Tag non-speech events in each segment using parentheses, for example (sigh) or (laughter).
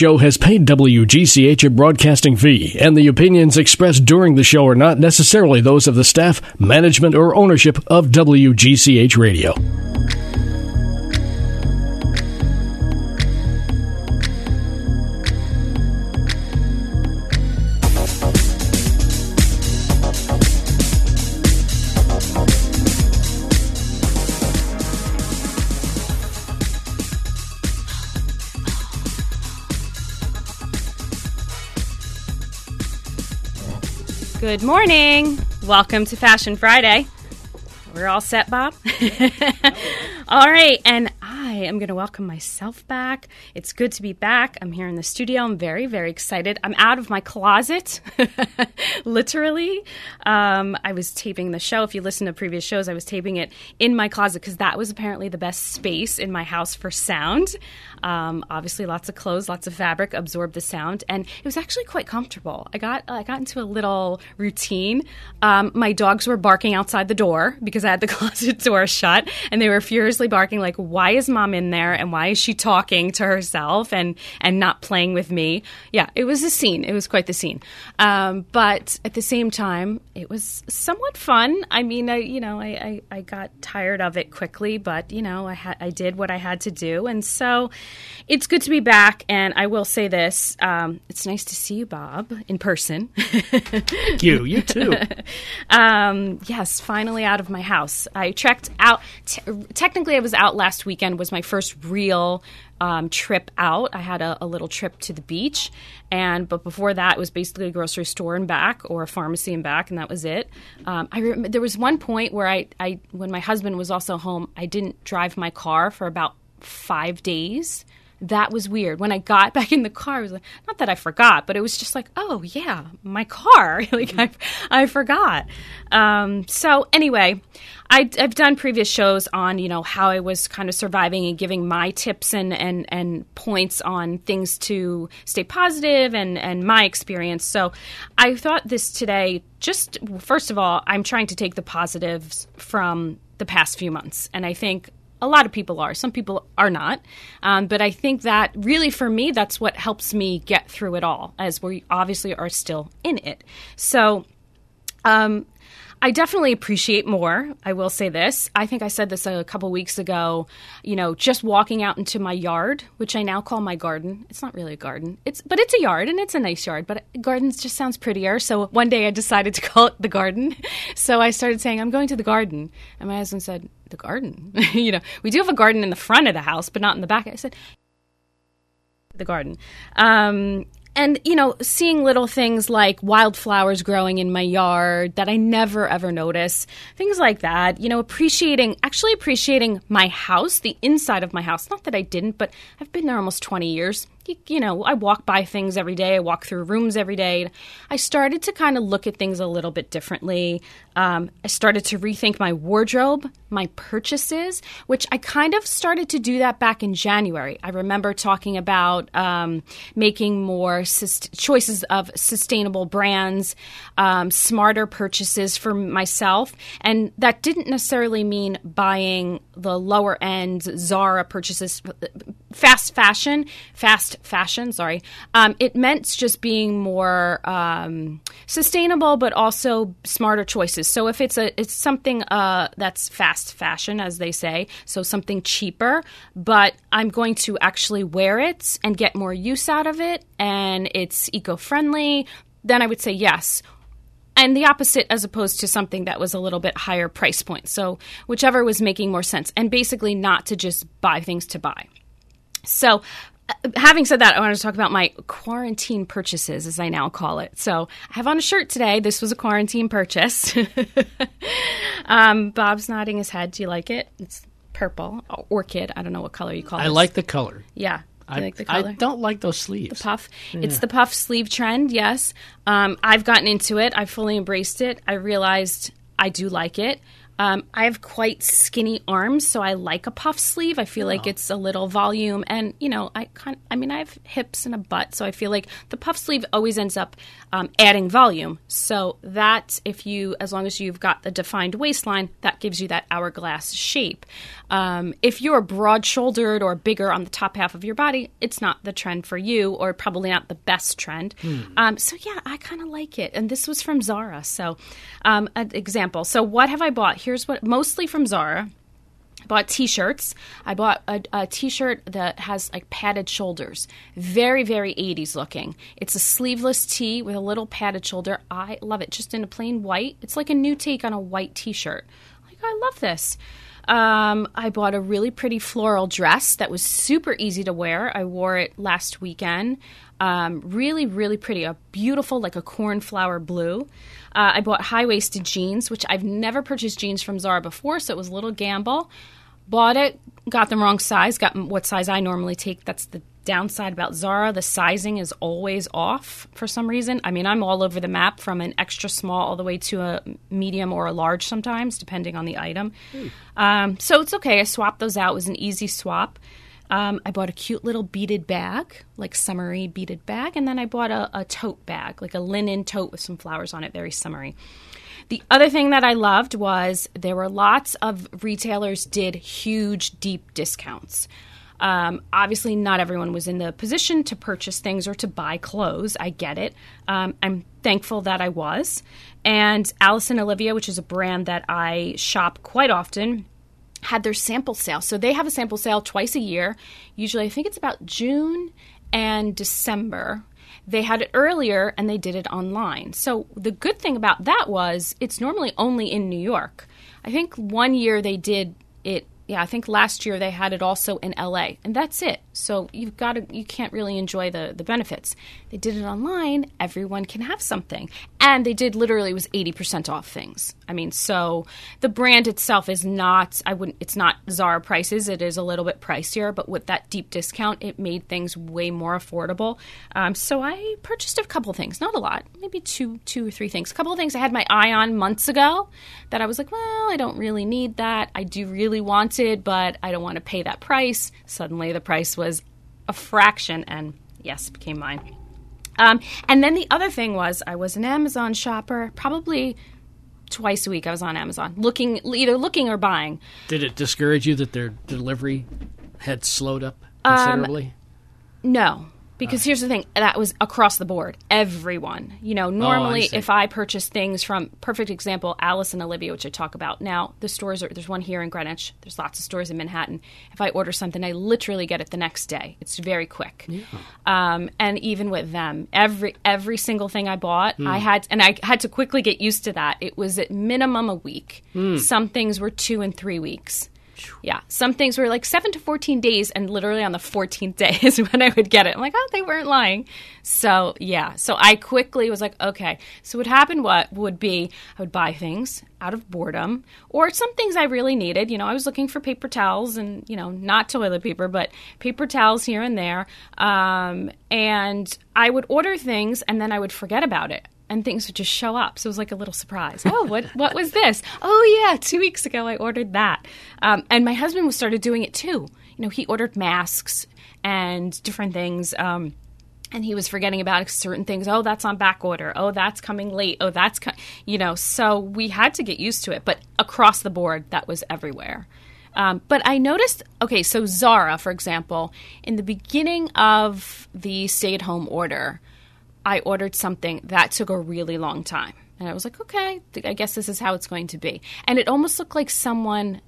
Joe has paid WGCH a broadcasting fee, and the opinions expressed during the show are not necessarily those of the staff, management, or ownership of WGCH Radio. Good morning. Welcome to Fashion Friday. We're all set, Bob? (laughs) all right, and I am going to welcome myself back. It's good to be back. I'm here in the studio. I'm very, very excited. I'm out of my closet, (laughs) literally. Um, I was taping the show. If you listen to previous shows, I was taping it in my closet because that was apparently the best space in my house for sound. Um, obviously, lots of clothes, lots of fabric absorb the sound, and it was actually quite comfortable. I got I got into a little routine. Um, my dogs were barking outside the door because I had the (laughs) closet door shut, and they were furiously barking like, "Why is mom in there? And why is she talking to herself and and not playing with me?" Yeah, it was a scene. It was quite the scene. Um, but at the same time, it was somewhat fun. I mean, I you know I, I, I got tired of it quickly, but you know I had I did what I had to do, and so it's good to be back. And I will say this: um, it's nice to see you, Bob, in person. Thank (laughs) you. You too. (laughs) um, yes, finally out of my house. I trekked out. T- technically, I was out last weekend. Was my first real um, trip out. I had a, a, little trip to the beach, and but before that, it was basically a grocery store and back, or a pharmacy and back, and that was it. Um, I re- there was one point where I, I, when my husband was also home, I didn't drive my car for about five days that was weird. When I got (laughs) back in the car, I was like, not that I forgot, but it was just like, oh yeah, my car. (laughs) like I, I forgot. Um, so anyway, I, have done previous shows on you know how I was kind of surviving and giving my tips and and and points on things to stay positive and and my experience. So I thought this today. Just first of all, I'm trying to take the positives from the past few months, and I think a lot of people are. Some people are not. Um, but I think that really for me, that's what helps me get through it all, as we obviously are still in it. So, um, I definitely appreciate more. I will say this. I think I said this a couple weeks ago. You know, just walking out into my yard, which I now call my garden. It's not really a garden. It's but it's a yard and it's a nice yard. But gardens just sounds prettier. So one day I decided to (laughs) call it the garden. So I started saying I'm going to the garden, and my husband said the garden. (laughs) you know, we do have a garden in the front of the house, but not in the back. I said the garden. Um, and you know seeing little things like wildflowers growing in my yard that i never ever notice things like that you know appreciating actually appreciating my house the inside of my house. Not that i didn't but i've been there almost 20 years you know, I walk by things every day. I walk through rooms every day. I started to kind of look at things a little bit differently. Um, I started to rethink my wardrobe, my purchases, which I kind of started to do that back in January. I remember talking about um, making more sus- choices of sustainable brands, um, smarter purchases for myself. And that didn't necessarily mean buying the lower end Zara purchases, fast fashion, fast fashion, sorry, um, it meant just being more um, sustainable, but also smarter choices. So if it's a it's something uh, that's fast fashion, as they say, so something cheaper, but I'm going to actually wear it and get more use out of it, and it's eco friendly, then I would say yes and the opposite as opposed to something that was a little bit higher price point. So, whichever was making more sense, and basically not to just buy things to buy. So, having said that, I wanted to talk about my quarantine purchases, as I now call it. So I have on a shirt today. This was a quarantine purchase. (laughs) um, Bob's nodding his head. Do you like it? It's purple, orchid. I don't know what color you call it. I like the color. Yeah. I, like the color? I don't like those sleeves. The puff. Yeah. It's the puff sleeve trend, yes. Um, I've gotten into it. I fully embraced it. I realized I do like it. Um, I have quite skinny arms, so I like a puff sleeve. I feel like Oh. it's a little volume, and you know, I kind. I mean, I have hips and a butt, so I feel like the puff sleeve always ends up um, adding volume. So that, if you, as long as you've got the defined waistline, that gives you that hourglass shape. Um, if you're broad-shouldered or bigger on the top half of your body, it's not the trend for you, or probably not the best trend. Um, so yeah, I kind of like it, and this was from Zara. So, um, an example. So what have I bought? Here's what mostly from Zara. I bought t-shirts. I bought a, a t-shirt that has like padded shoulders. Very, very 80s looking. It's a sleeveless tee with a little padded shoulder. I love it. Just in a plain white. It's like a new take on a white t-shirt. Like, I love this. Um, I bought a really pretty floral dress that was super easy to wear. I wore it last weekend. Um, really, really pretty. A beautiful, like a cornflower blue. Uh, I bought high waisted jeans, which I've never purchased jeans from Zara before, so it was a little gamble. Bought it, got the wrong size, got what size I normally take. That's the downside about Zara. The sizing is always off for some reason. I mean, I'm all over the map from an extra small all the way to a medium or a large sometimes, depending on the item. Um, so it's okay. I swapped those out. It was an easy swap. Um, I bought a cute little beaded bag, like summery beaded bag, and then I bought a, a tote bag, like a linen tote with some flowers on it, very summery. The other thing that I loved was there were lots of retailers did huge, deep discounts. Um, obviously, not everyone was in the position to purchase things or to buy clothes. I get it. Um, I'm thankful that I was. And Alice and Olivia, which is a brand that I shop quite often, had their sample sale. So they have a sample sale twice a year. Usually, I think it's about June and December. They had it earlier and they did it online. So the good thing about that was it's normally only in New York. I think one year they did it yeah, I think last year they had it also in LA, and that's it. So you've got to, you can't really enjoy the the benefits. They did it online; everyone can have something, and they did literally it was eighty percent off things. I mean, so the brand itself is not, I wouldn't, it's not Zara prices. It is a little bit pricier, but with that deep discount, it made things way more affordable. Um, so I purchased a couple things, not a lot, maybe two, two or three things. A couple of things I had my eye on months ago that I was like, well, I don't really need that. I do really want but I don't want to pay that price. Suddenly, the price was a fraction, and yes, it became mine. Um, and then the other thing was, I was an Amazon shopper, probably twice a week. I was on Amazon, looking either looking or buying. Did it discourage you that their delivery had slowed up considerably? No, because here's the thing that was across the board. Everyone, you know, normally see. if I purchase things from, perfect example, Alice and Olivia, which I talk about now. The stores are there's one here in Greenwich. There's lots of stores in Manhattan. If I order something, I literally get it the next day. It's very quick. Um, and even with them, every every single thing I bought, Hmm. I had, and I had to quickly get used to that. It was at minimum a week. Hmm. Some things were two and three weeks. Yeah, some things were like seven to fourteen days, and literally on the fourteenth (laughs) day is when I would get it. I'm like, oh, they weren't lying. So yeah, so I quickly was like, okay. So what happened? What would be? I would buy things out of boredom, or some things I really needed. You know, I was looking for paper towels, and you know, not toilet paper, but paper towels here and there. Um, and I would order things, and then I would forget about it and things would just show up. So it was like a little surprise. Oh, what what was this? Oh yeah, two weeks ago I ordered that. Um, and my husband was started doing it too. You know, he ordered masks and different things. Um, and he was forgetting about certain things. Oh, that's on back order. Oh, that's coming late. Oh, that's co-, you know. So we had to get used to it. But across the board, that was everywhere. Um, but I noticed, okay, so Zara, for example, in the beginning of the stay at home order, I ordered something that took a really long time. And I was like, okay, I guess this is how it's going to be. And it almost looked like someone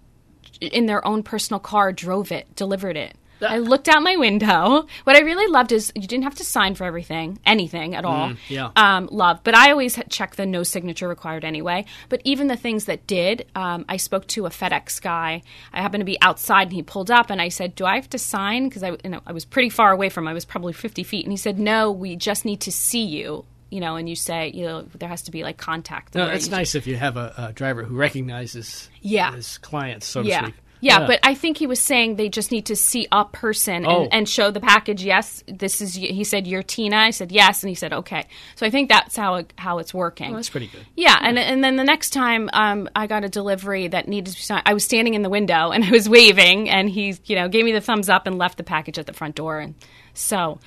in their own personal car drove it, delivered it. I looked out my window. What I really loved is you didn't have to sign for everything, anything at all. yeah. Um, love. But I always check the no signature required anyway. But even the things that did, um, I spoke to a FedEx guy. I happened to be outside and he pulled up and I said, Do I have to sign? Because I, you know, I was pretty far away from him. I was probably 50 feet. And he said, No, we just need to see you. You know, and you say, you know, there has to be like contact. No, it's nice if you have a, a driver who recognizes Yeah. his clients, so to Yeah. speak. Yeah, but I think he was saying they just need to see a person Oh. and, and show the package. Yes, this is. He said, "You're Tina." I said, "Yes," and he said, "Okay." So I think that's how it, how it's working. That's pretty good. Yeah, and and then the next time um, I got a delivery that needed to be signed, I was standing in the window and (laughs) I was waving, and he, you know, gave me the thumbs up and left the package at the front door. And so,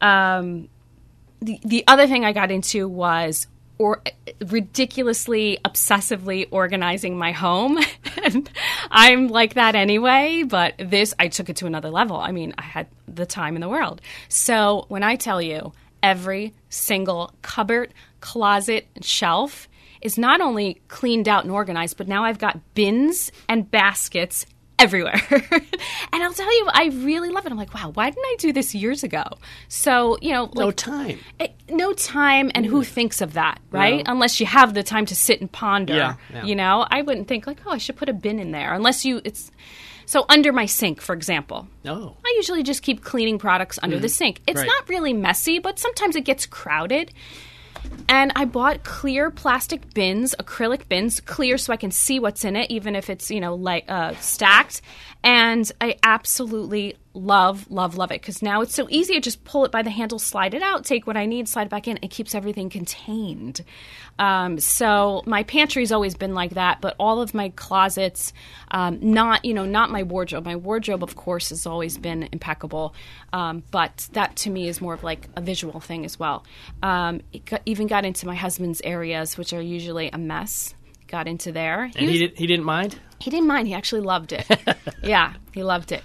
um, the the other thing I got into was or ridiculously obsessively organizing my home (laughs) and i'm like that anyway but this i took it to another level. I mean i had the time in the world. So when i tell you every single cupboard closet shelf is not only cleaned out and organized but now i've got bins and baskets everywhere. (laughs) and I'll tell you, I really love it. I'm like, wow, why didn't I do this years ago? So, you know, No time. eh, no time, and who thinks of that, right? Unless you have the time to sit and ponder. Yeah, yeah. You know, I wouldn't think like, oh, I should put a bin in there, unless you. It's so under my sink, for example. No. I usually just keep cleaning products under the sink. It's Right. not really messy, but sometimes it gets crowded. And I bought clear plastic bins, acrylic bins, clear so I can see what's in it, even if it's you know like uh, stacked. And I absolutely love, love, love it because now it's so easy. I just pull it by the handle, slide it out, take what I need, slide it back in. It keeps everything contained. Um, so my pantry's always been like that, but all of my closets, um, not you know, not my wardrobe. My wardrobe, of course, has always been impeccable, um, but that to me is more of like a visual thing as well. Um, it got, even got into my husband's areas, which are usually a mess. Got into there. And he, was- did, he didn't mind? he didn't mind. He actually loved it. (laughs) yeah, he loved it.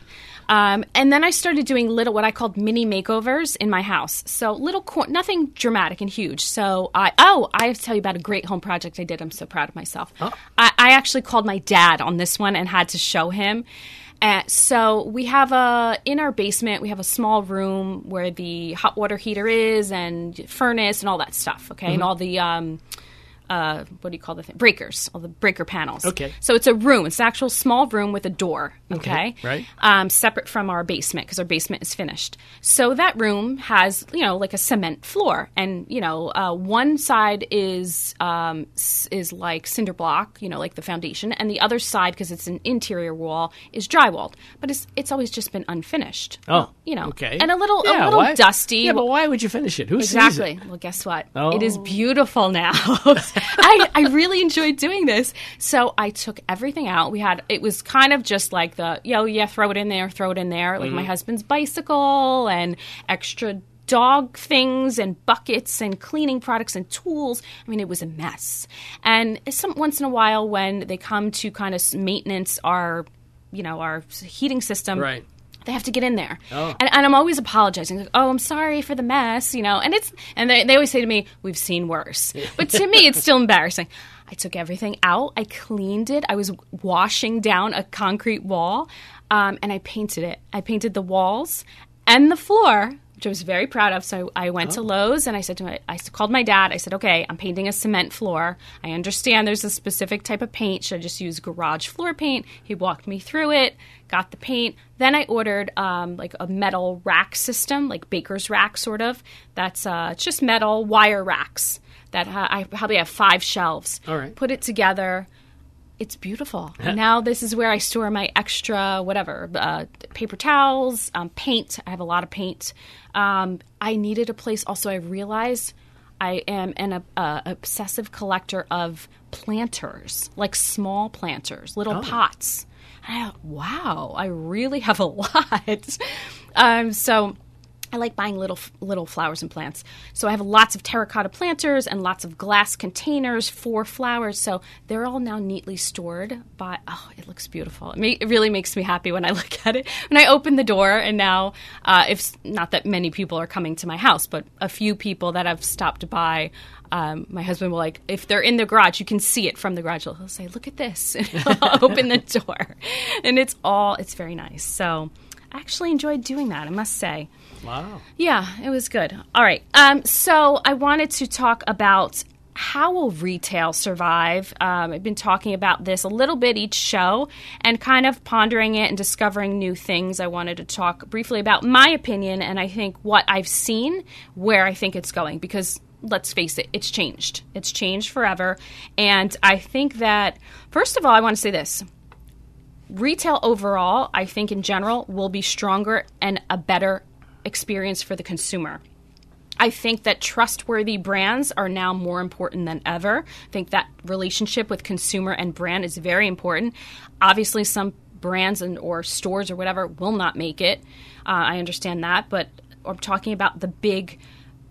Um, and then I started doing little, what I called mini makeovers in my house. So little, cor- nothing dramatic and huge. So I, oh, I have to tell you about a great home project I did. I'm so proud of myself. I, I actually called my dad on this one and had to show him. Uh, so we have a in our basement we have a small room where the hot water heater is and furnace and all that stuff. Okay, and all the um, uh, what do you call the thing? breakers, all the breaker panels. Okay. So it's a room. It's an actual small room with a door. Okay. right. Um, separate from our basement because our basement is finished. So that room has, you know, like a cement floor, and you know, uh, one side is um, is like cinder block, you know, like the foundation, and the other side, because it's an interior wall, is drywalled. But it's it's always just been unfinished. Oh, you know, okay. and a little Yeah, a little why- dusty. Yeah, but why would you finish it? Who Exactly. sees it? Well, guess what? Oh. It is beautiful now. (laughs) (laughs) I, I really enjoyed doing this. So I took everything out. We had, it was kind of just like the, yo, yeah, throw it in there, throw it in there. Like Mm-hmm. my husband's bicycle and extra dog things and buckets and cleaning products and tools. I mean, it was a mess. And some, once in a while, when they come to kind of maintenance our, you know, our heating system, Right. They have to get in there. Oh. And, and I'm always apologizing. Like, oh, I'm sorry for the mess, you know. And it's and they, they always say to me, we've seen worse. (laughs) But to me, it's still embarrassing. I took everything out. I cleaned it. I was washing down a concrete wall, um, and I painted it. I painted the walls and the floor, which I was very proud of. So I went to Lowe's and I said to my, I called my dad. I said, okay, I'm painting a cement floor. I understand there's a specific type of paint. Should I just use garage floor paint? He walked me through it, got the paint. Then I ordered um, like a metal rack system, like baker's rack, sort of. That's uh, it's just metal wire racks that ha- I probably have five shelves. All right. Put it together it's beautiful. (laughs) now this is where I store my extra whatever uh, paper towels, um, paint. I have a lot of paint. Um, I needed a place. Also, I realized I am an uh, uh, obsessive collector of planters, like small planters, little pots. And I thought, wow, I really have a (laughs) lot. um, so. I like buying little little flowers and plants. So I have lots of terracotta planters and lots of glass containers for flowers. So they're all now neatly stored. By oh, it looks beautiful. It, ma- it really makes me happy when I (laughs) look at it. When I open the door, and now, uh, if not that many people are coming to my house, but a few people that have stopped by. Um, my husband will like if they're in the garage, you can see it from the garage. He'll say, "Look at this," (laughs) and he'll (laughs) open the door, and it's all it's very nice. So I actually enjoyed doing that. I must say. Wow. Yeah, it was good. All right. Um, so I wanted to talk about how will retail survive. Um, I've been talking about this a little bit each show and kind of pondering it and discovering new things. I wanted to talk briefly about my opinion and I think what I've seen, where I think it's going, because let's face it, it's changed. It's changed forever. And I think that, first of all, I want to say this retail overall, I think in general, will be stronger and a better experience for the consumer. I think that trustworthy brands are now more important than ever. I think that relationship with consumer and brand is very important. Obviously, some brands and or stores or whatever will not make it. Uh, I understand that, but I'm talking about the big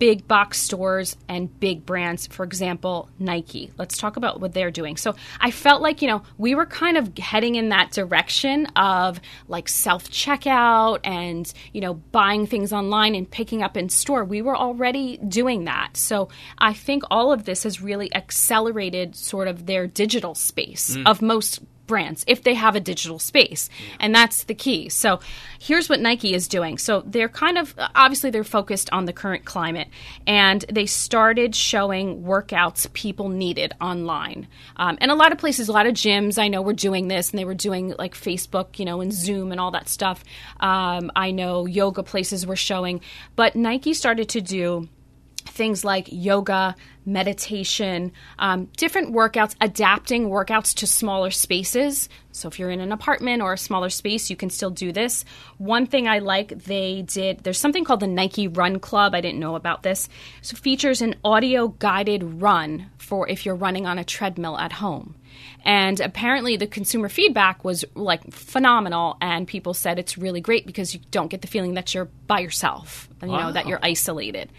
big box stores and big brands, for example, Nike. Let's talk about what they're doing. So I felt like, you know, we were kind of heading in that direction of like self checkout and, you know, buying things online and picking up in store. We were already doing that. So I think all of this has really accelerated sort of their digital space hmm. of most brands if they have a digital space. And that's the key. So here's what nike is doing. So they're kind of obviously they're focused on the current climate and they started showing workouts people needed online. Um, and a lot of places a lot of gyms i know were doing this and they were doing like facebook you know and zoom and all that stuff. Um, i know yoga places were showing. But nike started to do things like yoga, meditation, um, different workouts, adapting workouts to smaller spaces. So if you're in an apartment or a smaller space, you can still do this. One thing I like, they did, there's something called the Nike Run Club. I didn't know about this. So it features an audio guided run for if you're running on a treadmill at home. And apparently, the consumer feedback was like phenomenal, and people said it's really great because you don't get the feeling that you're by yourself, you know, that you're isolated.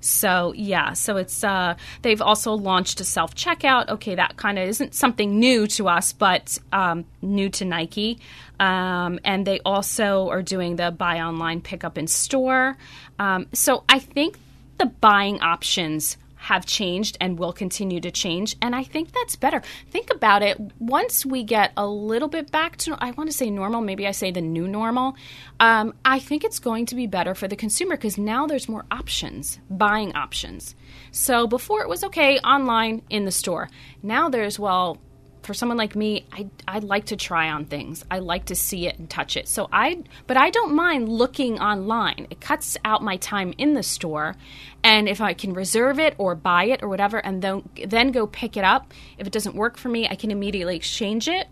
So yeah, so it's uh, they've also launched a self checkout. Okay, that kind of isn't something new to us, but um, new to Nike. Um, and they also are doing the buy online, pick up in store. Um, so I think the buying options have changed and will continue to change. And I think that's better. Think about it. Once we get a little bit back to, I want to say normal, maybe I say the new normal, um, I think it's going to be better for the consumer because now there's more options, buying options. So before it was okay, online, in the store. Now there's, well, for someone like me, I I like to try on things. I like to see it and touch it. So I but I don't mind looking online. It cuts out my time in the store, and if I can reserve it or buy it or whatever and then then go pick it up, if it doesn't work for me, I can immediately exchange it.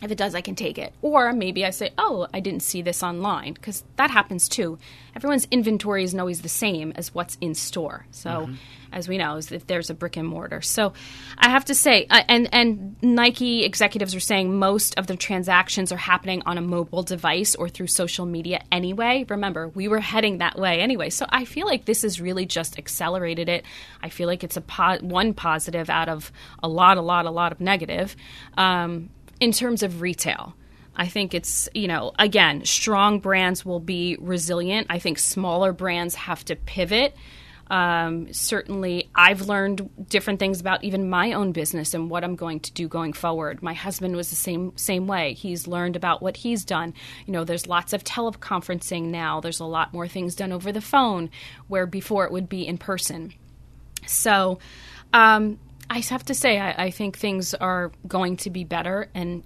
If it does, I can take it. Or maybe I say, oh, I didn't see this online, because that happens too. Everyone's inventory isn't always the same as what's in store. So, as we know, if there's a brick and mortar. So, I have to say, uh, and, and Nike executives are saying most of the transactions are happening on a mobile device or through social media anyway. Remember, we were heading that way anyway. So, I feel like this has really just accelerated it. I feel like it's a po- one positive out of a lot, a lot, a lot of negative. Um, in terms of retail. I think it's, you know, again, strong brands will be resilient. I think smaller brands have to pivot. Um, certainly, I've learned different things about even my own business and what I'm going to do going forward. My husband was the same same way. He's learned about what he's done. You know, there's lots of teleconferencing now. There's a lot more things done over the phone, where before it would be in person. So, um, I have to say, I, I think things are going to be better. And,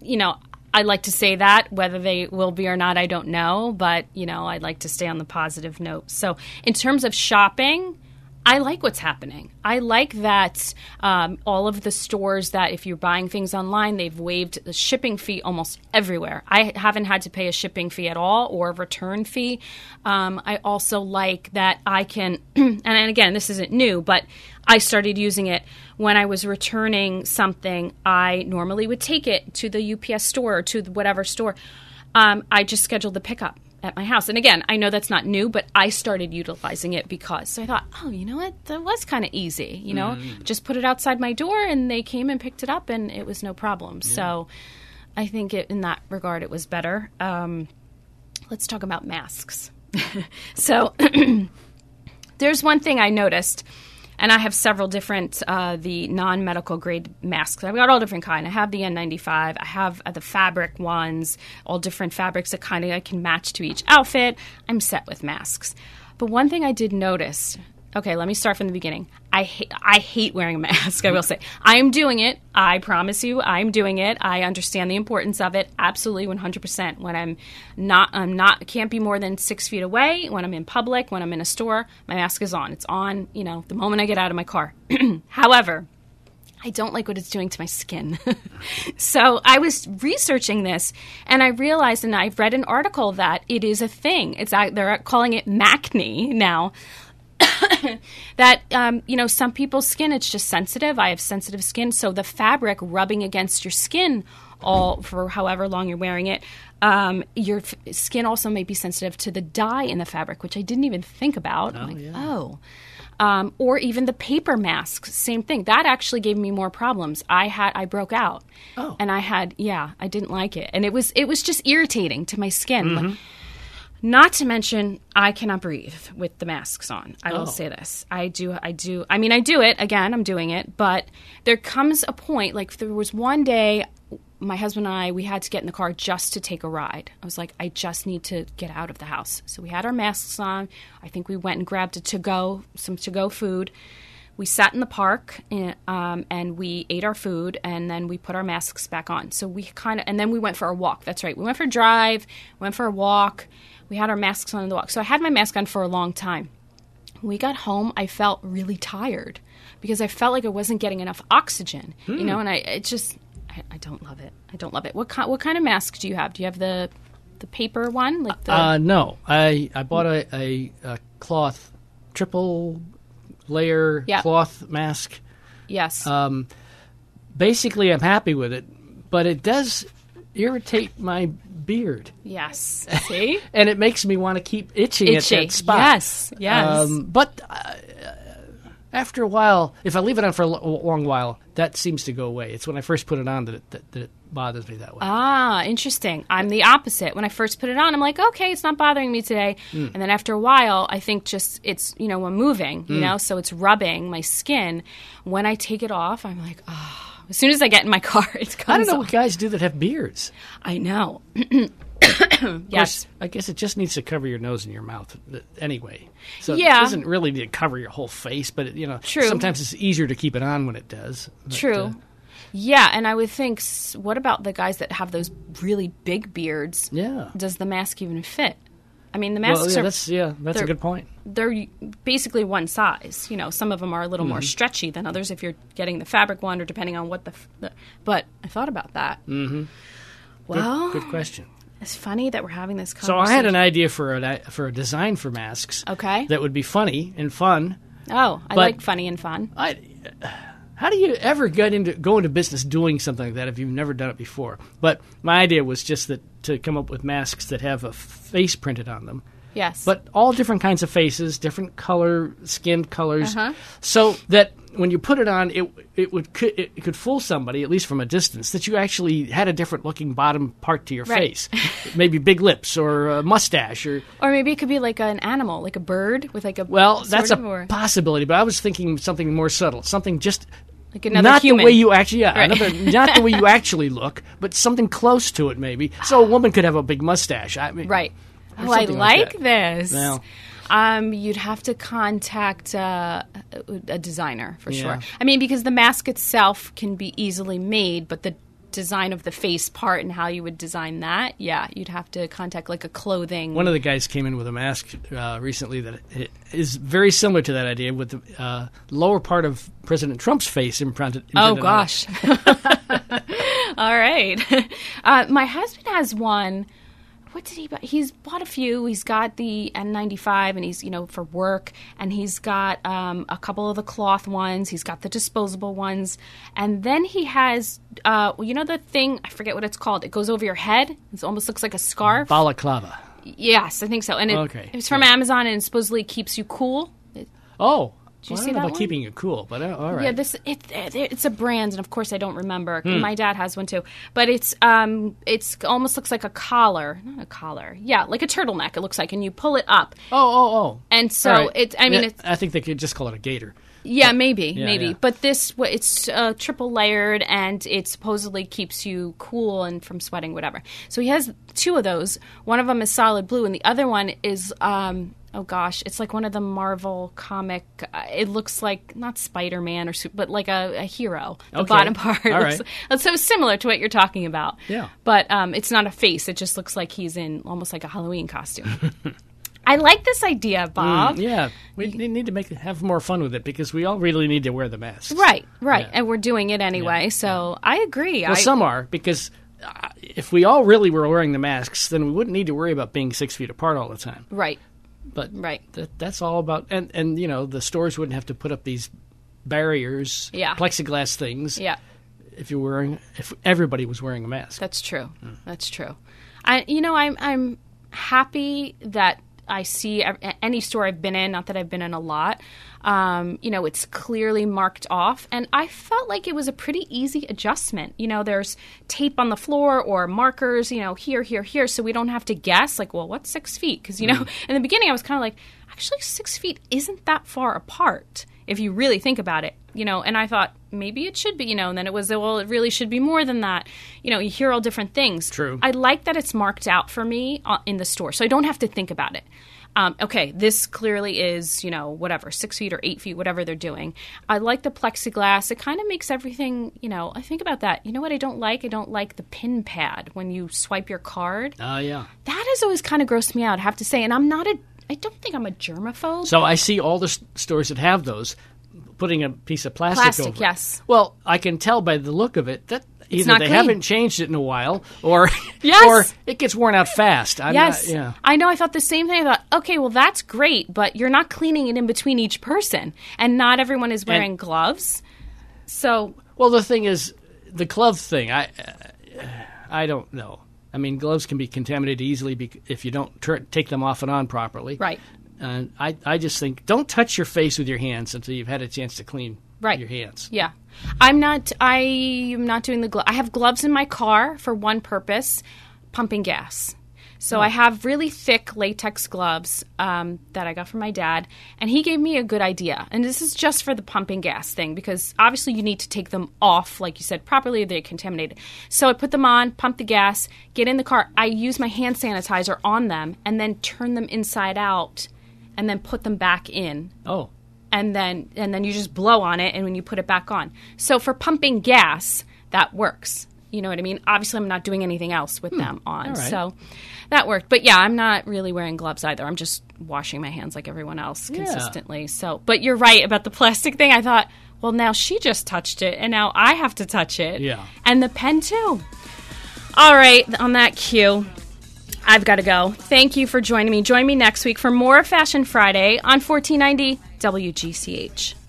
you know, I'd like to say that. Whether they will be or not, I don't know. But, you know, I'd like to stay on the positive note. So, in terms of shopping, I like what's happening. I like that um, all of the stores that if you're buying things online, they've waived the shipping fee almost everywhere. I haven't had to pay a shipping fee at all or a return fee. Um, I also like that I can, (clears throat) and again, this isn't new, but I started using it when I was returning something. I normally would take it to the UPS store or to whatever store. Um, I just scheduled the pickup at my house. And again, I know that's not new, but I started utilizing it because. So I thought, oh, you know what? That was kind of easy. You know, just put it outside my door and they came and picked it up and it was no problem. So I think it, in that regard, it was better. Um, let's talk about masks. (laughs) so (clears throat) there's one thing I noticed. And I have several different uh, the non-medical grade masks. I've got all different kind. I have the N95. I have uh, the fabric ones, all different fabrics that kind of I can match to each outfit. I'm set with masks. But one thing I did notice. Okay, let me start from the beginning. I hate I hate wearing a mask. I will say I am doing it. I promise you, I'm doing it. I understand the importance of it. Absolutely, 100. percent When I'm not, I'm not can't be more than six feet away. When I'm in public, when I'm in a store, my mask is on. It's on. You know, the moment I get out of my car. (clears throat) However, I don't like what it's doing to my skin. (laughs) so I was researching this and I realized, and I've read an article that it is a thing. It's they're calling it maskne now. (laughs) that um, you know some people's skin it's just sensitive i have sensitive skin so the fabric rubbing against your skin all for however long you're wearing it um, your f- skin also may be sensitive to the dye in the fabric which i didn't even think about oh, like, yeah. oh. Um, or even the paper masks same thing that actually gave me more problems i had i broke out oh. and i had yeah i didn't like it and it was it was just irritating to my skin mm-hmm. like, not to mention, I cannot breathe with the masks on. I will Oh. say this. I do. I do. I mean, I do it again. I'm doing it, but there comes a point. Like there was one day, my husband and I, we had to get in the car just to take a ride. I was like, I just need to get out of the house. So we had our masks on. I think we went and grabbed a to go, some to go food. We sat in the park and, um, and we ate our food, and then we put our masks back on. So we kind of, and then we went for a walk. That's right. We went for a drive, went for a walk. We had our masks on in the walk. So I had my mask on for a long time. When we got home, I felt really tired because I felt like I wasn't getting enough oxygen, you know, and I it just, I, I don't love it. I don't love it. What kind, what kind of mask do you have? Do you have the, the paper one? Like the, Uh, no, I I bought a, a, a cloth triple layer cloth mask. yes. Um, basically, I'm happy with it, but it does irritate my beard, yes. See? (laughs) and it makes me want to keep itching Itchy. at that spot. Yes. Yes. Um, but uh, after a while, if I leave it on for a long while, that seems to go away. It's when I first put it on that it, that, that it bothers me that way. Ah, interesting. I'm the opposite. When I first put it on, I'm like, okay, it's not bothering me today. Hmm. And then after a while, I think just it's, you know, I'm moving, you know, so it's rubbing my skin. When I take it off, I'm like, ah. As soon as I get in my car, (laughs) it comes I don't know off. what guys do that have beards. I know. (clears throat) (coughs) Yes. course, I guess it just needs to cover your nose and your mouth uh, anyway. So Yeah. it doesn't really need to cover your whole face, but it, you know, True. sometimes it's easier to keep it on when it does. But, True. uh, yeah, and I would think, what about the guys that have those really big beards? yeah. Does the mask even fit? I mean, the masks Well, yeah, are that's yeah, that's a good point. they're basically one size. You know, some of them are a little Mm-hmm. more stretchy than others if you're getting the fabric one or depending on what the. F- the but I thought about that. Mm-hmm. Well, good question. it's funny that we're having this conversation. So. I had an idea for a for a design for masks. Okay. That would be funny and fun. Oh, I like funny and fun. I, how do you ever get into go into business doing something like that if you've never done it before? But my idea was just that to come up with masks that have a face printed on them. Yes. but all different kinds of faces, different color, skin colors, Uh-huh. so that when you put it on, it it would could, it could fool somebody at least from a distance that you actually had a different looking bottom part to your Right. face, maybe big lips or a mustache or or maybe it could be like an animal, like a bird with like a. well, that's a or possibility. But I was thinking something more subtle, something just. like another not human. the way you actually, yeah, Right. another, not the way you (laughs) actually look, but something close to it, maybe. So a woman could have a big mustache. I mean, Right. Oh, I like like, this. Well. Um, you'd have to contact uh, a designer for Yeah. sure. I mean, because the mask itself can be easily made, but the design of the face part and how you would design that, yeah, you'd have to contact like a clothing. One of the guys came in with a mask uh, recently that it is very similar to that idea, with the uh, lower part of President Trump's face imprinted. Oh imprinted it. gosh. (laughs) All right. (laughs) Uh, my husband has one. What did he buy? He's bought a few. He's got the N95 and he's, you know, for work. And he's got um, a couple of the cloth ones. He's got the disposable ones. And then he has, uh, you know, the thing, I forget what it's called. It goes over your head. It almost looks like a scarf. balaclava. yes, I think so. And it, Okay, it's from yeah. Amazon and supposedly keeps you cool. It- Oh, you well, I see that about one? keeping it cool, but uh, all right. Yeah, this it, it, it's a brand, and of course I don't remember. Hmm. My dad has one too, but it's um it's almost looks like a collar, not a collar, yeah, like a turtleneck. It looks like, and you pull it up, oh, oh, oh. and so right. it. I mean, Yeah, it's I think they could just call it a gaiter. yeah, maybe, Yeah, maybe, yeah. but this it's uh, triple layered, and it supposedly keeps you cool and from sweating, whatever. So he has two of those. One of them is solid blue, and the other one is um. Oh gosh, it's like one of the Marvel comic. Uh, it looks like not Spider Man or but like a, a hero. The Okay. bottom part. All looks- right. So similar to what you're talking about. Yeah. But um, it's not a face. It just looks like he's in almost like a Halloween costume. (laughs) I like this idea, Bob. Mm, yeah, we need to make have more fun with it because we all really need to wear the masks. Right, right, yeah. and we're doing it anyway. Yeah. So I agree. Well, I, some are because uh, if we all really were wearing the masks, then we wouldn't need to worry about being six feet apart all the time. Right. But right, that, that's all about, and and you know the stores wouldn't have to put up these barriers, yeah. plexiglass things, yeah. If you're wearing, if everybody was wearing a mask, that's true. Mm. That's true. I, you know, I'm I'm happy that I see any store I've been in, not that I've been in a lot, um, you know, it's clearly marked off. And I felt like it was a pretty easy adjustment. You know, there's tape on the floor or markers, you know, here, here, here. So we don't have to guess, like, well, what's six feet? Because, you know, mm. in the beginning I was kind of like, actually, six feet isn't that far apart if you really think about it, you know, and I thought maybe it should be, you know, and then it was, well, it really should be more than that. You know, you hear all different things. True. I like that it's marked out for me uh, in the store, so I don't have to think about it. Um, okay, this clearly is, you know, whatever, six feet or eight feet, whatever they're doing. I like the plexiglass. It kind of makes everything, you know, I think about that. You know what I don't like? I don't like the pin pad when you swipe your card. Oh, uh, yeah. That has always kind of grossed me out, I have to say. And I'm not a I don't think I'm a germaphobe. So I see all the stores that have those putting a piece of plastic, plastic over. yes. Well, I can tell by the look of it that either they clean. haven't changed it in a while, or (laughs) yes. or it gets worn out fast. I'm yes, not, yeah. I know. I thought the same thing. I thought, okay, well, that's great, but you're not cleaning it in between each person, and not everyone is wearing and, gloves. So, well, the thing is, the glove thing. I I don't know. I mean, gloves can be contaminated easily if you don't take them off and on properly. Right. And I, I just think don't touch your face with your hands until you've had a chance to clean right. your hands. Yeah. I'm not I am not doing the glove. I have gloves in my car for one purpose, pumping gas. So oh. I have really thick latex gloves um, that I got from my dad, and he gave me a good idea. And this is just for the pumping gas thing because obviously you need to take them off, like you said, properly. They're contaminated. So I put them on, pump the gas, get in the car. I use my hand sanitizer on them, and then turn them inside out and then put them back in. Oh. And then and then you just blow on it and when you put it back on. So for pumping gas, that works. You know what I mean? Obviously I'm not doing anything else with hmm. them on. So that worked. But yeah, I'm not really wearing gloves either. I'm just washing my hands like everyone else yeah. consistently. So but you're right about the plastic thing. I thought, well now she just touched it and now I have to touch it. Yeah. And the pen too. All right, on that cue, I've got to go. Thank you for joining me. Join me next week for more Fashion Friday on 1490 WGCH.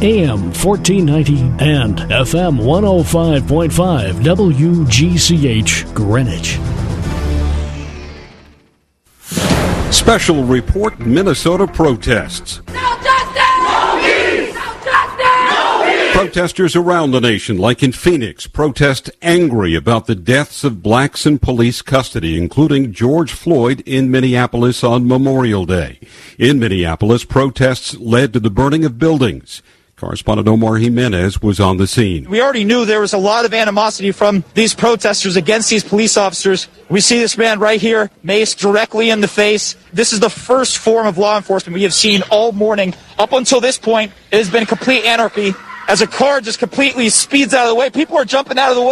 AM 1490 and FM 105.5 WGCH Greenwich. Special report Minnesota protests. Protesters around the nation, like in Phoenix, protest angry about the deaths of blacks in police custody, including George Floyd in Minneapolis on Memorial Day. In Minneapolis, protests led to the burning of buildings. Correspondent Omar Jimenez was on the scene. We already knew there was a lot of animosity from these protesters against these police officers. We see this man right here, mace directly in the face. This is the first form of law enforcement we have seen all morning. Up until this point, it has been complete anarchy as a car just completely speeds out of the way. People are jumping out of the way.